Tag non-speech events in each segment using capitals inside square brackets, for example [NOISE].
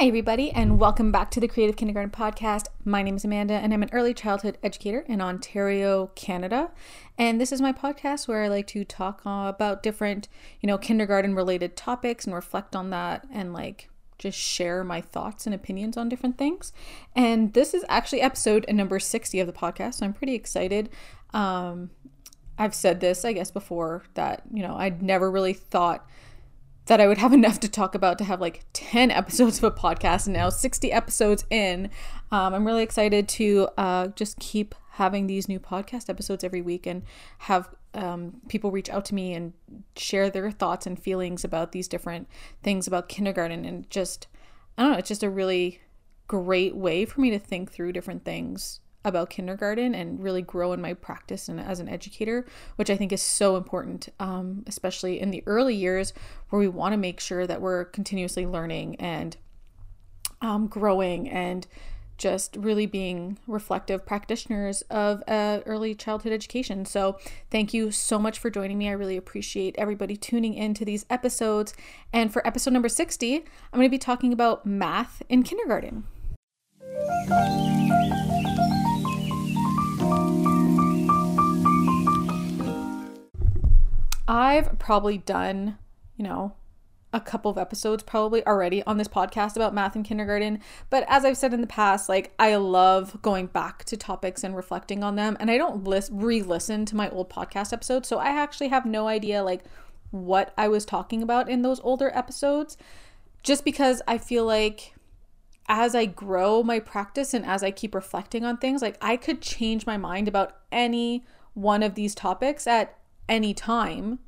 Hi, everybody, and welcome back to the Creative Kindergarten Podcast. My name is Amanda, and I'm an early childhood educator in Ontario, Canada. And this is my podcast where I like to talk about different, you know, kindergarten related topics and reflect on that and like just share my thoughts and opinions on different things. And this is actually episode number 60 of the podcast, so I'm pretty excited. Um, I've said this, I guess, before that, you know, I'd never really thought that I would have [LAUGHS] enough to talk about to have like 10 [LAUGHS] episodes of a podcast. And now 60 episodes in, um, I'm really excited to uh, just keep having these new podcast episodes every week and have um, people reach out to me and share their thoughts and feelings about these different things about kindergarten. And just, I don't know, it's just a really great way for me to think through different things about kindergarten and really grow in my practice and as an educator, which I think is so important, um, especially in the early years where we want to make sure that we're continuously learning and um, growing and just really being reflective practitioners of uh, early childhood education. So, thank you so much for joining me. I really appreciate everybody tuning in to these episodes. And for episode number 60, I'm going to be talking about math in kindergarten. I've probably done, you know, a couple of episodes probably already on this podcast about math in kindergarten. But as I've said in the past, like I love going back to topics and reflecting on them. And I don't list, re listen to my old podcast episodes. So I actually have no idea like what I was talking about in those older episodes just because I feel like as I grow my practice and as I keep reflecting on things, like I could change my mind about any one of these topics at any time.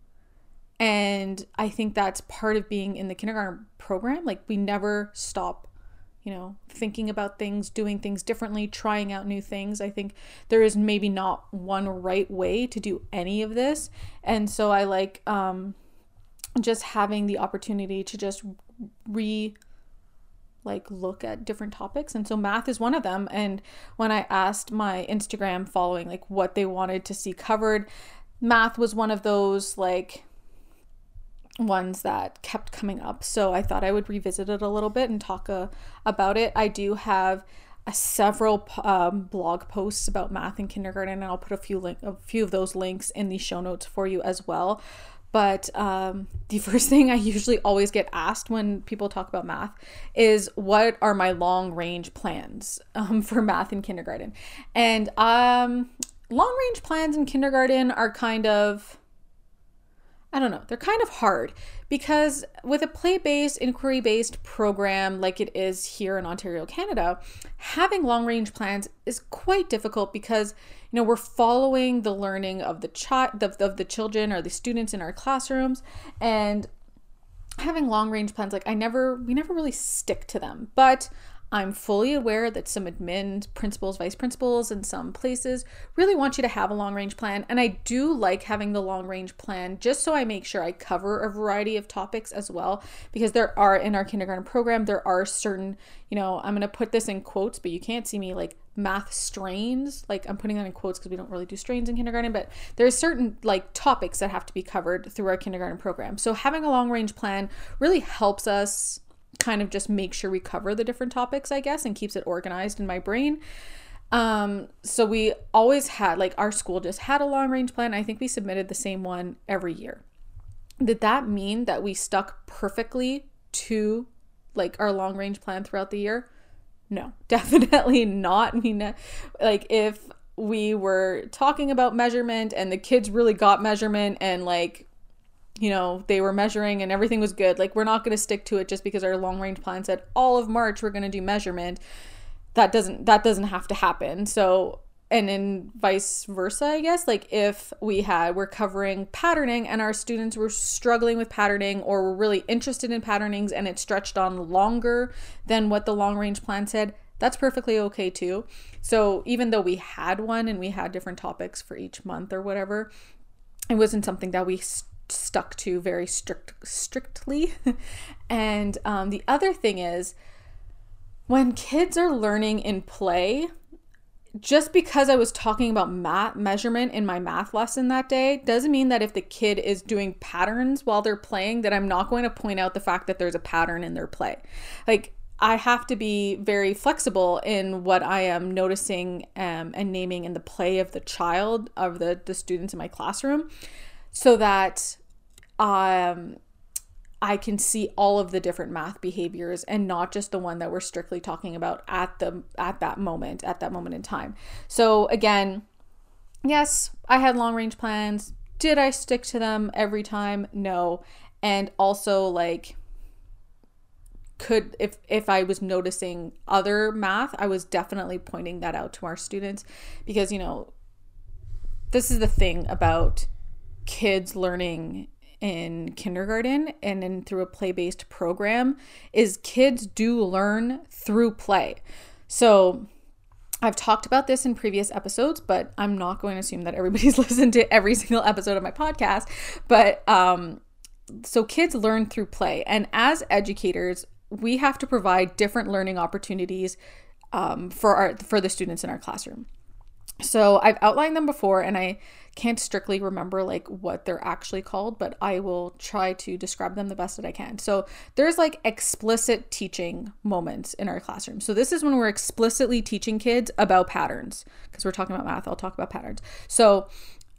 And I think that's part of being in the kindergarten program. Like, we never stop, you know, thinking about things, doing things differently, trying out new things. I think there is maybe not one right way to do any of this. And so I like um, just having the opportunity to just re like look at different topics and so math is one of them and when i asked my instagram following like what they wanted to see covered math was one of those like ones that kept coming up. So I thought I would revisit it a little bit and talk uh, about it. I do have uh, several um, blog posts about math in kindergarten, and I'll put a few link a few of those links in the show notes for you as well. But um, [LAUGHS] the first thing I usually always get asked when people talk about math is what are my long range plans um, for math in kindergarten? And um, long range plans in kindergarten are kind of I don't know, they're kind of hard because with a play based, inquiry based program like it is here in Ontario, Canada, having long range plans is quite difficult because, you know, we're following the learning of the child, of, of the children or the students in our classrooms. And having long range plans, like I never, we never really stick to them. But I'm fully aware that some admin principals, vice principals in some places really want you to have a long range plan. And I do like having the long range plan just so I make sure I cover a variety of topics as well. Because there are in our kindergarten program, there are certain, you know, I'm going to put this in quotes, but you can't see me like math strains. Like I'm putting that in quotes because we don't really do strains in kindergarten, but there's certain like topics that have to be covered through our kindergarten program. So having a long range plan really helps us kind of just make sure we cover the different topics, I guess, and keeps it organized in my brain. Um, so we always had like our school just had a long range plan. I think we submitted the same one every year. Did that mean that we stuck perfectly to like our long range plan throughout the year? No, [LAUGHS] definitely not. I mean, like if we were talking about measurement and the kids really got measurement and like you know, they were measuring and everything was good. Like, we're not going to stick to it just because our long range plan said all of March we're going to do measurement. That doesn't that doesn't have to happen. So, and in vice versa, I guess, like if we had we're covering patterning and our students were struggling with patterning or were really interested in patternings and it stretched on longer than what the long range plan said, that's perfectly okay too. So, even though we had one and we had different topics for each month or whatever, it wasn't something that we stuck to very strict strictly. [LAUGHS] and um, the other thing is when kids are learning in play, just because I was talking about math measurement in my math lesson that day doesn't mean that if the kid is doing patterns while they're playing that I'm not going to point out the fact that there's a pattern in their play. Like I have to be very flexible in what I am noticing um, and naming in the play of the child, of the, the students in my classroom, so that um, I can see all of the different math behaviors and not just the one that we're strictly talking about at the at that moment, at that moment in time. So again, yes, I had long range plans. Did I stick to them every time? No. And also like could if if I was noticing other math, I was definitely pointing that out to our students because you know this is the thing about kids learning in kindergarten and then through a play-based program is kids do learn through play. So I've talked about this in previous episodes, but I'm not going to assume that everybody's [LAUGHS] listened to every single episode of my podcast. But um, so kids learn through play. And as educators, we have to provide different learning opportunities um, for our for the students in our classroom. So I've outlined them before, and I can't strictly remember like what they're actually called, but I will try to describe them the best that I can. So there's like explicit teaching moments in our classroom. So this is when we're explicitly teaching kids about patterns because we're talking about math. I'll talk about patterns. So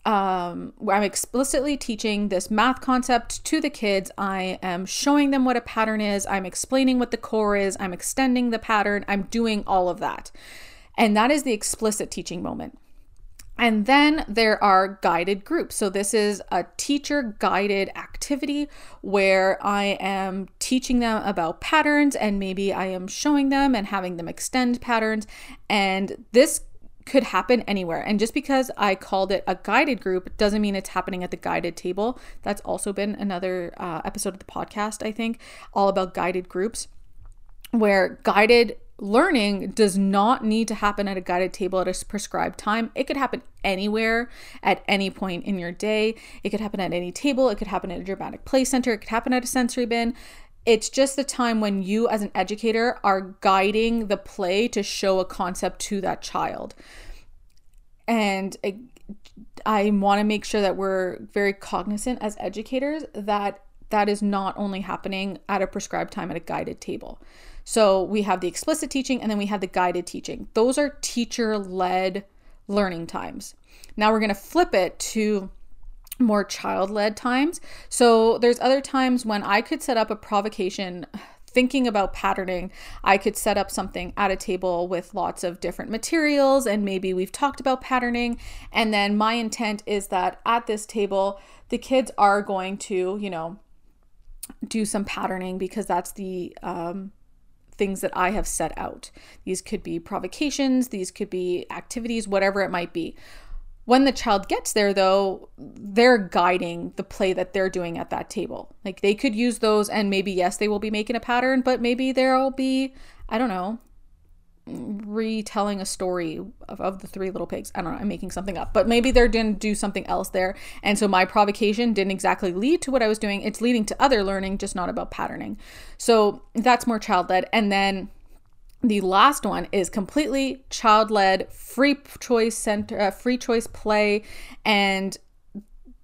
um, I'm explicitly teaching this math concept to the kids. I am showing them what a pattern is. I'm explaining what the core is. I'm extending the pattern. I'm doing all of that. And that is the explicit teaching moment. And then there are guided groups. So, this is a teacher guided activity where I am teaching them about patterns and maybe I am showing them and having them extend patterns. And this could happen anywhere. And just because I called it a guided group doesn't mean it's happening at the guided table. That's also been another uh, episode of the podcast, I think, all about guided groups, where guided learning does not need to happen at a guided table at a prescribed time. It could happen anywhere at any point in your day. It could happen at any table. It could happen at a dramatic play center. It could happen at a sensory bin. It's just the time when you, as an educator, are guiding the play to show a concept to that child. And I, I want to make sure that we're very cognizant as educators that that is not only happening at a prescribed time at a guided table. So we have the explicit teaching and then we have the guided teaching. Those are teacher led learning times. Now we're going to flip it to more child led times. So there's other times when I could set up a provocation thinking about patterning, I could set up something at a table with lots of different materials and maybe we've talked about patterning. And then my intent is that at this table, the kids are going to, you know, do some patterning because that's the um, things that I have set out. These could be provocations, these could be activities, whatever it might be. When the child gets there, though, they're guiding the play that they're doing at that table. Like they could use those, and maybe, yes, they will be making a pattern, but maybe there'll be, I don't know, retelling a story of, of the three little pigs. I don't know, I'm making something up, but maybe they're going to do something else there. And so my provocation didn't exactly lead to what I was doing. It's leading to other learning, just not about patterning. So that's more child led. And then the last one is completely child led, free choice center, uh, free choice play, and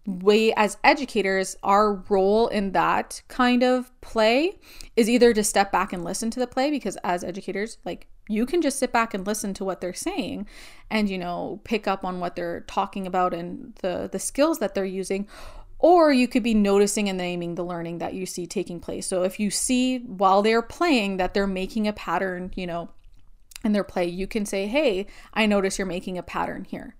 we as educators our role in that kind of play is either to step back and listen to the play because as educators like you can just sit back and listen to what they're saying and you know pick up on what they're talking about and the the skills that they're using or you could be noticing and naming the learning that you see taking place. So if you see while they're playing that they're making a pattern, you know, in their play, you can say, Hey, I notice you're making a pattern here.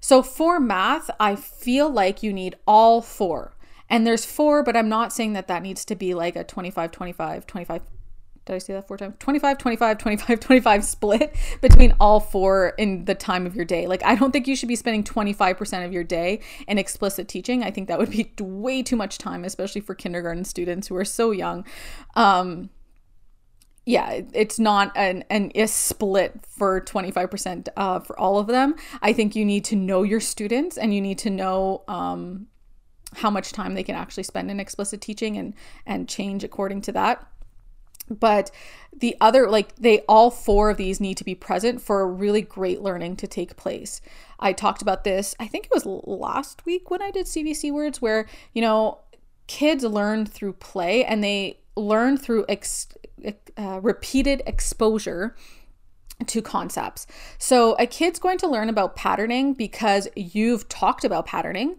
So for math, I feel like you need all four. And there's four, but I'm not saying that that needs to be like a 25, 25, 25, did I say that four times? 25, 25, 25, [LAUGHS] 25 split between all four in the time of your day. Like, I don't think you should be spending 25% of your day in explicit teaching. I think that would be [LAUGHS] way too much time, especially for kindergarten students who are so young. Um, yeah, it's not an, an a split for 25% uh, for all of them. I think you need to know your students and you need to know um, how much time they can actually spend in explicit teaching and, and change according to that but the other like they all four of these need to be present for a really great learning to take place i talked about this i think it was last week when i did cvc words where you know kids learn through play and they learn through ex- uh, repeated exposure to concepts. So a kid's going to learn about patterning because you've talked about patterning.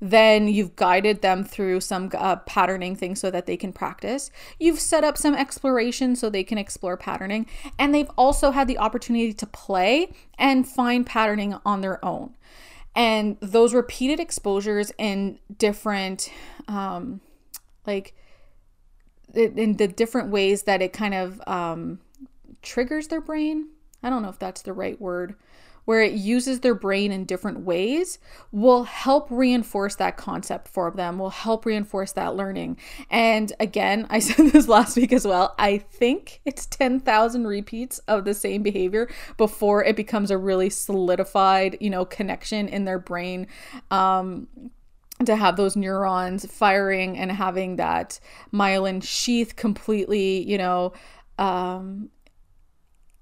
Then you've guided them through some uh, patterning things so that they can practice. You've set up some exploration so they can explore patterning. And they've also had the opportunity to play and find patterning on their own. And those repeated exposures in different, um, like, in the different ways that it kind of um, triggers their brain I don't know if that's the right word, where it uses their brain in different ways will help reinforce that concept for them, will help reinforce that learning. And again, [LAUGHS] I said this last week as well. I think it's 10,000 repeats of the same behavior before it becomes a really solidified, you know, connection in their brain. Um, to have those neurons firing and having that myelin sheath completely, you know, um,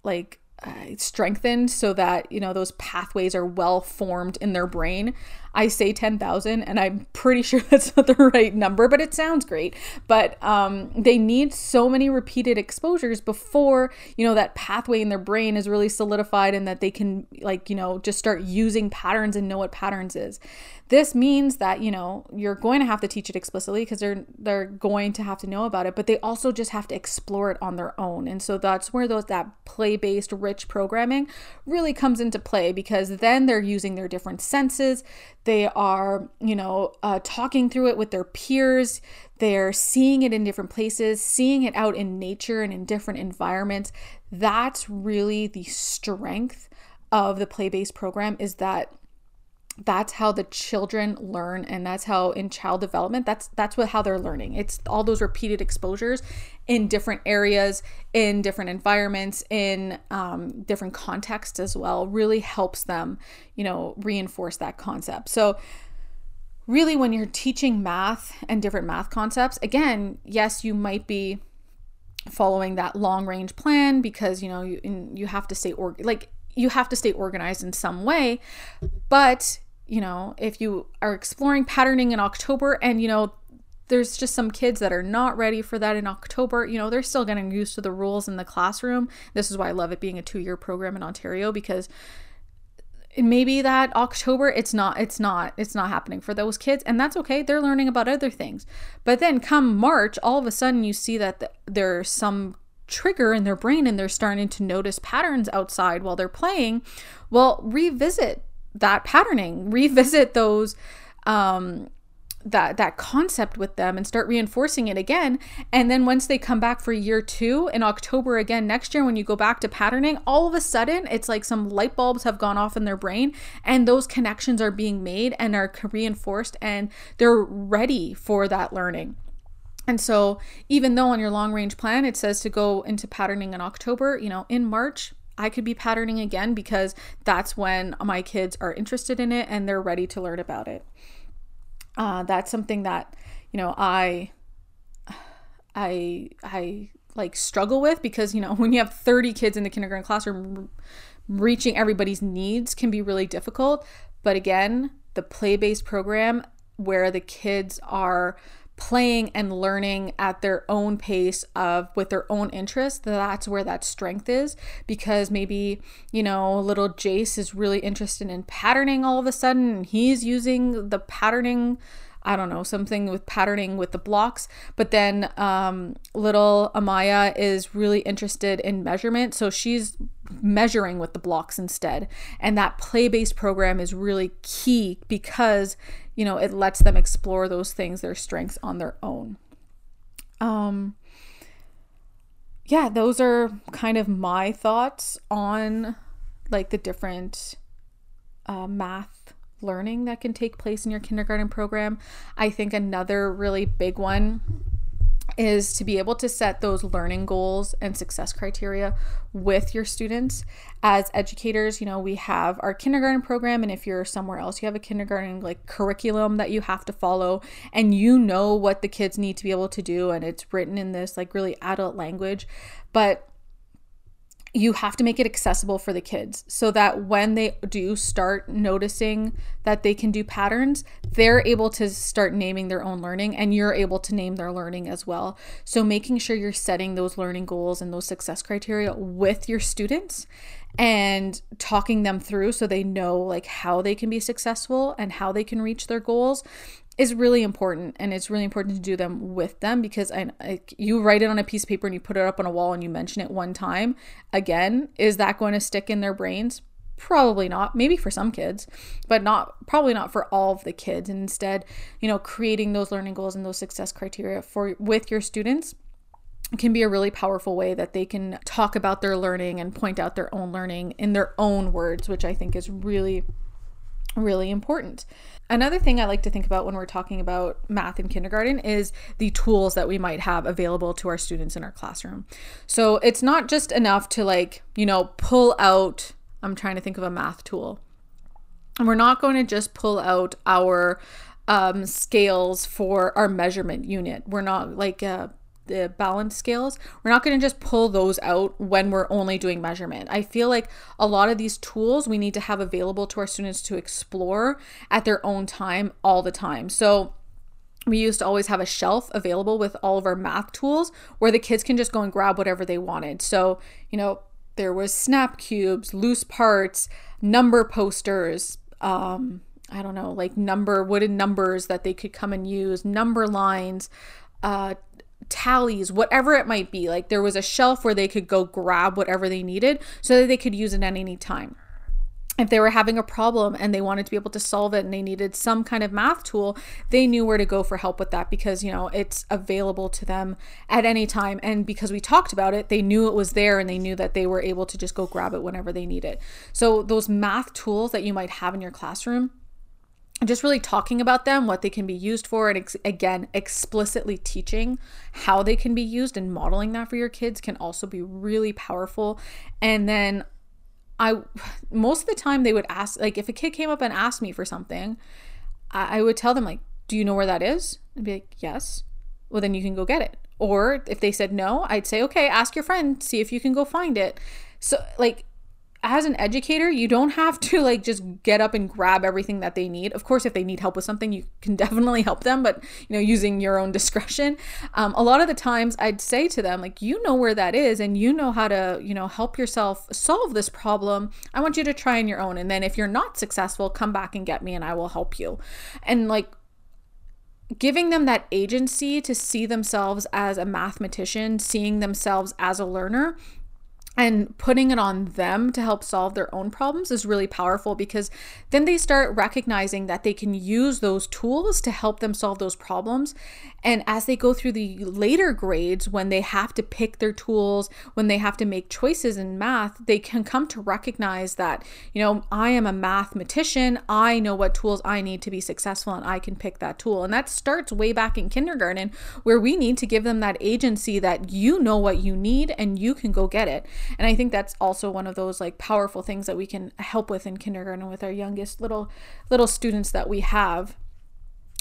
like uh, strengthened so that you know those pathways are well formed in their brain. I say 10000 and i'm pretty [LAUGHS] sure that's not the right number but it sounds great. But um, they need so many repeated exposures before you know that pathway in their brain is really solidified and that they can like you know just start using patterns and know what patterns is this means that, you know, you're going to have to teach it explicitly because they're they're going to have to know about it, but they also just have to explore it on their own. And so that's where those that play-based rich programming really comes into play because then they're using their different senses. They are, you know, uh, talking through it with their peers. They're seeing it in different places, seeing it out in nature and in different environments. That's really the strength of the play-based program is that that's how the children learn and that's how in child development that's that's what how they're learning. It's all those repeated exposures in different areas in different environments in um, different contexts as well really helps them you know reinforce that concept. So really when you're teaching math and different math concepts again yes you might be following that long range plan because you know you you have to stay or like you have to stay organized in some way but you know, if you are exploring patterning in October and, you know, there's just some kids that are not ready for that in October. You know, they're still getting used to the rules in the classroom. This is why I love it being a two year program in Ontario because maybe that October it's not it's not it's not happening for those kids and that's okay they're learning about other things but then come March all of a sudden you see that there's some trigger in their brain and they're starting to notice patterns outside while they're playing well revisit that patterning, revisit those um that that concept with them and start reinforcing it again. And then once they come back for year 2 in October again next year when you go back to patterning all of a sudden it's like some light bulbs have gone off in their brain and those connections are being made and are reinforced and they're ready for that learning. And so even though on your long range plan it says to go into patterning in October you know in March I could be patterning again because that's when my kids are interested in it and they're ready to learn about it. Uh, that's something that you know I I I like struggle with because you know [LAUGHS] when you have 30 kids in the kindergarten classroom reaching everybody's needs can be really difficult but again the play-based program where the kids are playing and learning at their own pace of with their own interests that's where that strength is. Because maybe you know little jace is really interested in patterning all of a sudden he's using the patterning I don't know, something with patterning with the blocks. But then um, little Amaya is really interested in measurement. So she's measuring with the blocks instead. And that play based program is really key because, you know, it lets them explore those things, their strengths on their own. Um, yeah, those are kind of my thoughts on like the different uh, math learning that can take place in your kindergarten program. I think another really big one is to be able to set those learning goals and success criteria with your students. As educators, you know, we have our kindergarten program, and if you're somewhere else, you have a kindergarten like curriculum that you have to follow, and you know what the kids need to be able to do, and it's written in this like really adult language. But you have to make it accessible for the kids so that when they do start noticing that they can do patterns, they're able to start naming their own learning and you're able to name their learning as well. So, making sure you're setting those learning goals and those success criteria with your students and talking them through so they know like how they can be successful and how they can reach their goals is really important and it's really important to do them with them because I, I, you write it on a piece of paper and you put it up on a wall and you mention it one time. Again is that going to stick in their brains? Probably not. Maybe for some kids but not probably not for all of the kids. And instead you know creating those learning goals and those success criteria for with your students can be a really powerful way that they can talk about their learning and point out their own learning in their own words which i think is really really important Another thing I like to think about when we're talking about math in kindergarten is the tools that we might have available to our students in our classroom. So it's not just enough to, like, you know, pull out, I'm trying to think of a math tool. And we're not going to just pull out our um, scales for our measurement unit. We're not like, uh, the balance scales, we're not going to just pull those out when we're only doing measurement. I feel like a lot of these tools we need to have available to our students to explore at their own time all the time. So, we used to always have a shelf available with all of our math tools where the kids can just go and grab whatever they wanted. So, you know, there was snap cubes, loose parts, number posters, um, I don't know, like number wooden numbers that they could come and use, number lines, uh, tallies, whatever it might be. Like there was a shelf where they could go grab whatever they needed so that they could use it at any time. If they were having a problem and they wanted to be able to solve it and they needed some kind of math tool, they knew where to go for help with that because, you know, it's available to them at any time. And because we talked about it, they knew it was there and they knew that they were able to just go grab it whenever they need it. So, those math tools that you might have in your classroom, just really talking about them, what they can be used for, and ex- again, explicitly teaching how they can be used and modeling that for your kids can also be really powerful. And then I, most of the time, they would ask, like, if a kid came up and asked me for something, I, I would tell them, like, do you know where that is? I'd be like, yes. Well, then you can go get it. Or if they said no, I'd say, okay, ask your friend, see if you can go find it. So, like, as an educator, you don't have to like just get up and grab everything that they need. Of course, if they need help with something, you can [LAUGHS] definitely help them, but you know, using your own discretion. Um, a lot of the times, I'd say to them, like, you know where that is, and you know how to, you know, help yourself solve this problem. I want you to try on your own, and then if you're not successful, come back and get me, and I will help you. And like giving them that agency to see themselves as a mathematician, seeing themselves as a learner and putting it on them to help solve their own problems is really powerful because then they start recognizing that they can use those tools to help them solve those problems and as they go through the later grades, when they have to pick their tools, when they have to make choices in math, they can come to recognize that, you know, I am a mathematician. I know what tools I need to be successful and I can pick that tool. And that starts way back in kindergarten, where we need to give them that agency that you know what you need and you can go get it. And I think that's also one of those like powerful things that we can help with in kindergarten with our youngest little little students that we have.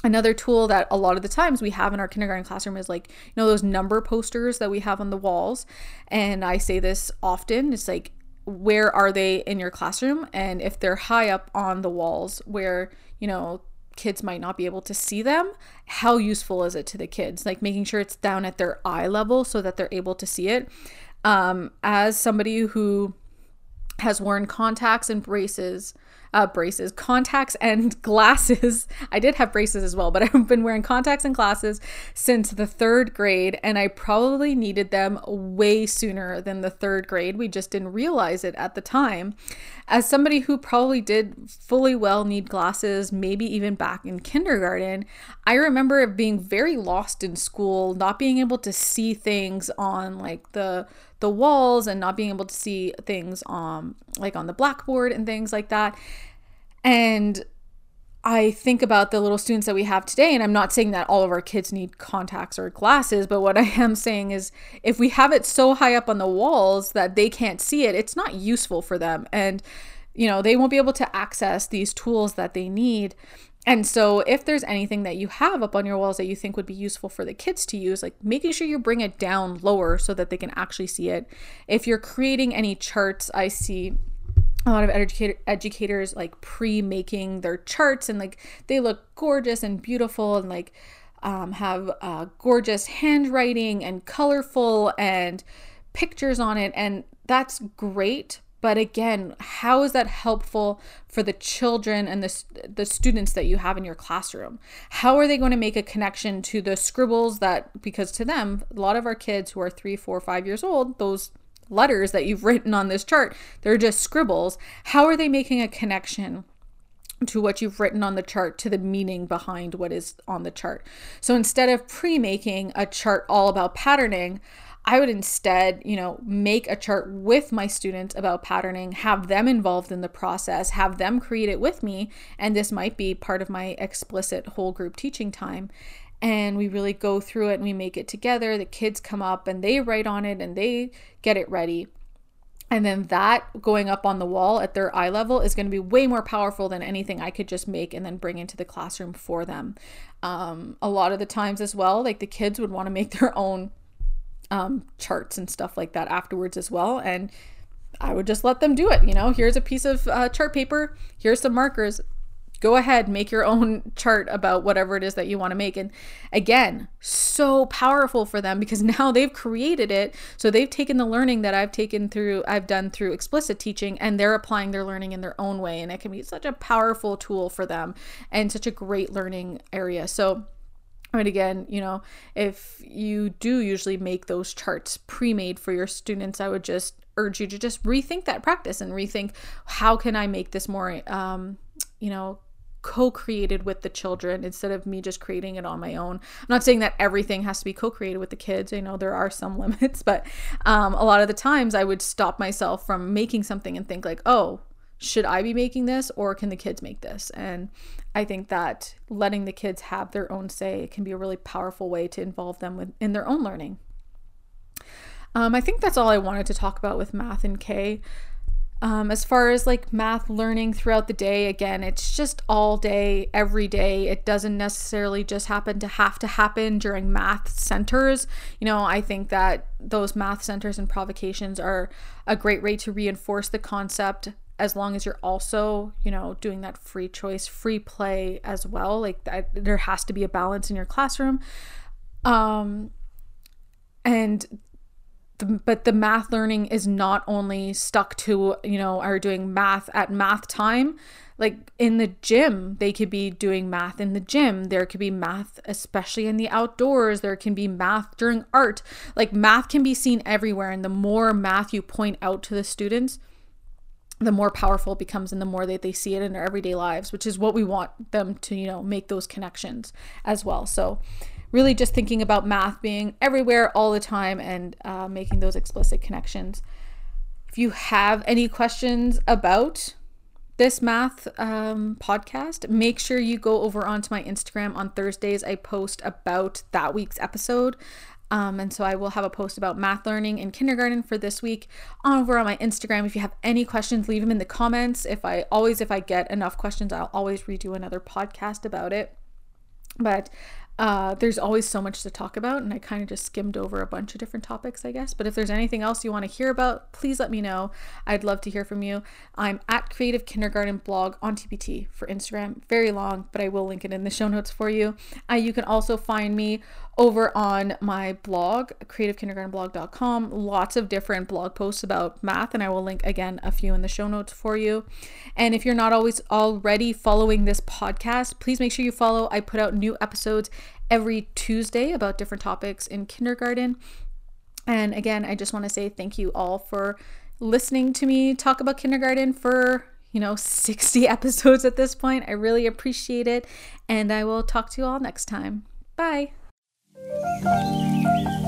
Another tool that a lot of the times we have in our kindergarten classroom is like you know those number posters that we have on the walls. And i say this often it's like where are they in your classroom? And if they're high up on the walls where you know kids might not be able to see them how useful is it to the kids? Like making sure it's down at their eye level so that they're able to see it um, as somebody who has worn contacts and braces uh, braces, contacts, and [LAUGHS] glasses. I did have braces as well, but [LAUGHS] I've been wearing contacts and glasses since the third grade, and I probably needed them way sooner than the third grade. We just didn't realize it at the time. As somebody who probably did fully well need glasses, maybe even back in kindergarten, I remember being very lost in school, not being able to see things on like the the walls and not being able to see things um like on the blackboard and things like that. And I think about the little students that we have today, and I'm not saying that all of our kids need contacts or glasses, but what [LAUGHS] I am saying is if we have it so high up on the walls that they can't see it, it's not useful for them. And, you know, they won't be able to access these tools that they need. And so, if there's anything that you have up on your walls that you think would be useful for the kids to use, like making sure you bring it down lower so that they can actually see it. If you're creating any charts, I see a lot of educator, educators like pre-making their charts and like they look gorgeous and beautiful and like um, have uh, gorgeous handwriting and colorful and pictures on it and that's great but again how is that helpful for the children and the, the students that you have in your classroom how are they going to make a connection to the scribbles that because to them a lot of our kids who are three four five years old those letters that you've written on this chart. They're just scribbles. How are they making a connection? to what you've written on the chart to the meaning behind what is on the chart. So instead of pre-making a chart all about patterning, I would instead, you know, make a chart with my students about patterning, have them involved in the process, have them create it with me, and this might be part of my explicit whole group teaching time and we really go through it and we make it together. The kids come up and they write on it and they get it ready. And then that going up on the wall at their eye level is going to be way more powerful than anything I could just make and then bring into the classroom for them. Um, a lot of the times as well, like the kids would want to make their own um, charts and stuff like that afterwards as well. And I would just let them do it. You know, here's a piece of uh, chart paper, here's some markers go ahead make your own [LAUGHS] chart about whatever it is that you want to make and again so powerful for them because [LAUGHS] now they've created it so they've taken the learning that i've taken through i've done through explicit teaching and they're applying their learning in their own way and it can be such a powerful tool for them and such a great learning area so and again, you know, if you do usually make those charts pre made for your students, I would just urge you to just rethink that practice and rethink how can I make this more, um, you know, co-created with the children instead of me just creating it on my own. I'm not saying that everything has to be co-created with the kids. I know there are some [LAUGHS] limits, but um, a lot of the times I would stop myself from making something and think like, oh, should I be making this or can the kids make this? And I think that letting the kids have their own say can be a really powerful way to involve them with, in their own learning. Um, I think that's all I wanted to talk about with math and K. Um, as far as like math learning throughout the day, again, it's just all day, every day. It doesn't necessarily just happen to have to happen during math centers. You know, I think that those math centers and provocations are a great way to reinforce the concept as long as you're also, you know, doing that free choice, free play as well. Like there has to be a balance in your classroom. Um, and the, but the math learning is not only stuck to you know are doing math at math time like in the gym they could be doing math in the gym there could be math especially in the outdoors there can be math during art like math can be seen everywhere and the more math you point out to the students the more powerful it becomes and the more that they see it in their everyday lives which is what we want them to you know make those connections as well so really just thinking about math being everywhere all the time and uh, making those explicit connections. If you have any questions about this math um, podcast, make sure you go over onto my Instagram on Thursdays. I post about that week's episode. Um, and so I will have a post about math learning in kindergarten for this week over on my Instagram. If you have any questions, leave them in the comments. If I always, if I get enough questions, I'll always redo another podcast about it. But uh, there's always so much to talk about, and I kind of just skimmed over a bunch of different topics, I guess. But if there's anything else you want to hear about, please let me know. I'd love to hear from you. I'm at Creative Kindergarten Blog on TPT for Instagram. Very long, but I will link it in the show notes for you. Uh, you can also find me over on my blog, creativekindergartenblog.com. Lots of different blog posts about math, and I will link again a few in the show notes for you. And if you're not always already following this podcast, please make sure you follow. I put out new episodes every Tuesday about different topics in kindergarten. And again, I just want to say thank you all for listening to me talk about kindergarten for you know 60 [LAUGHS] episodes at this point. I really appreciate it. And I will talk to you all next time. Bye. Thank you.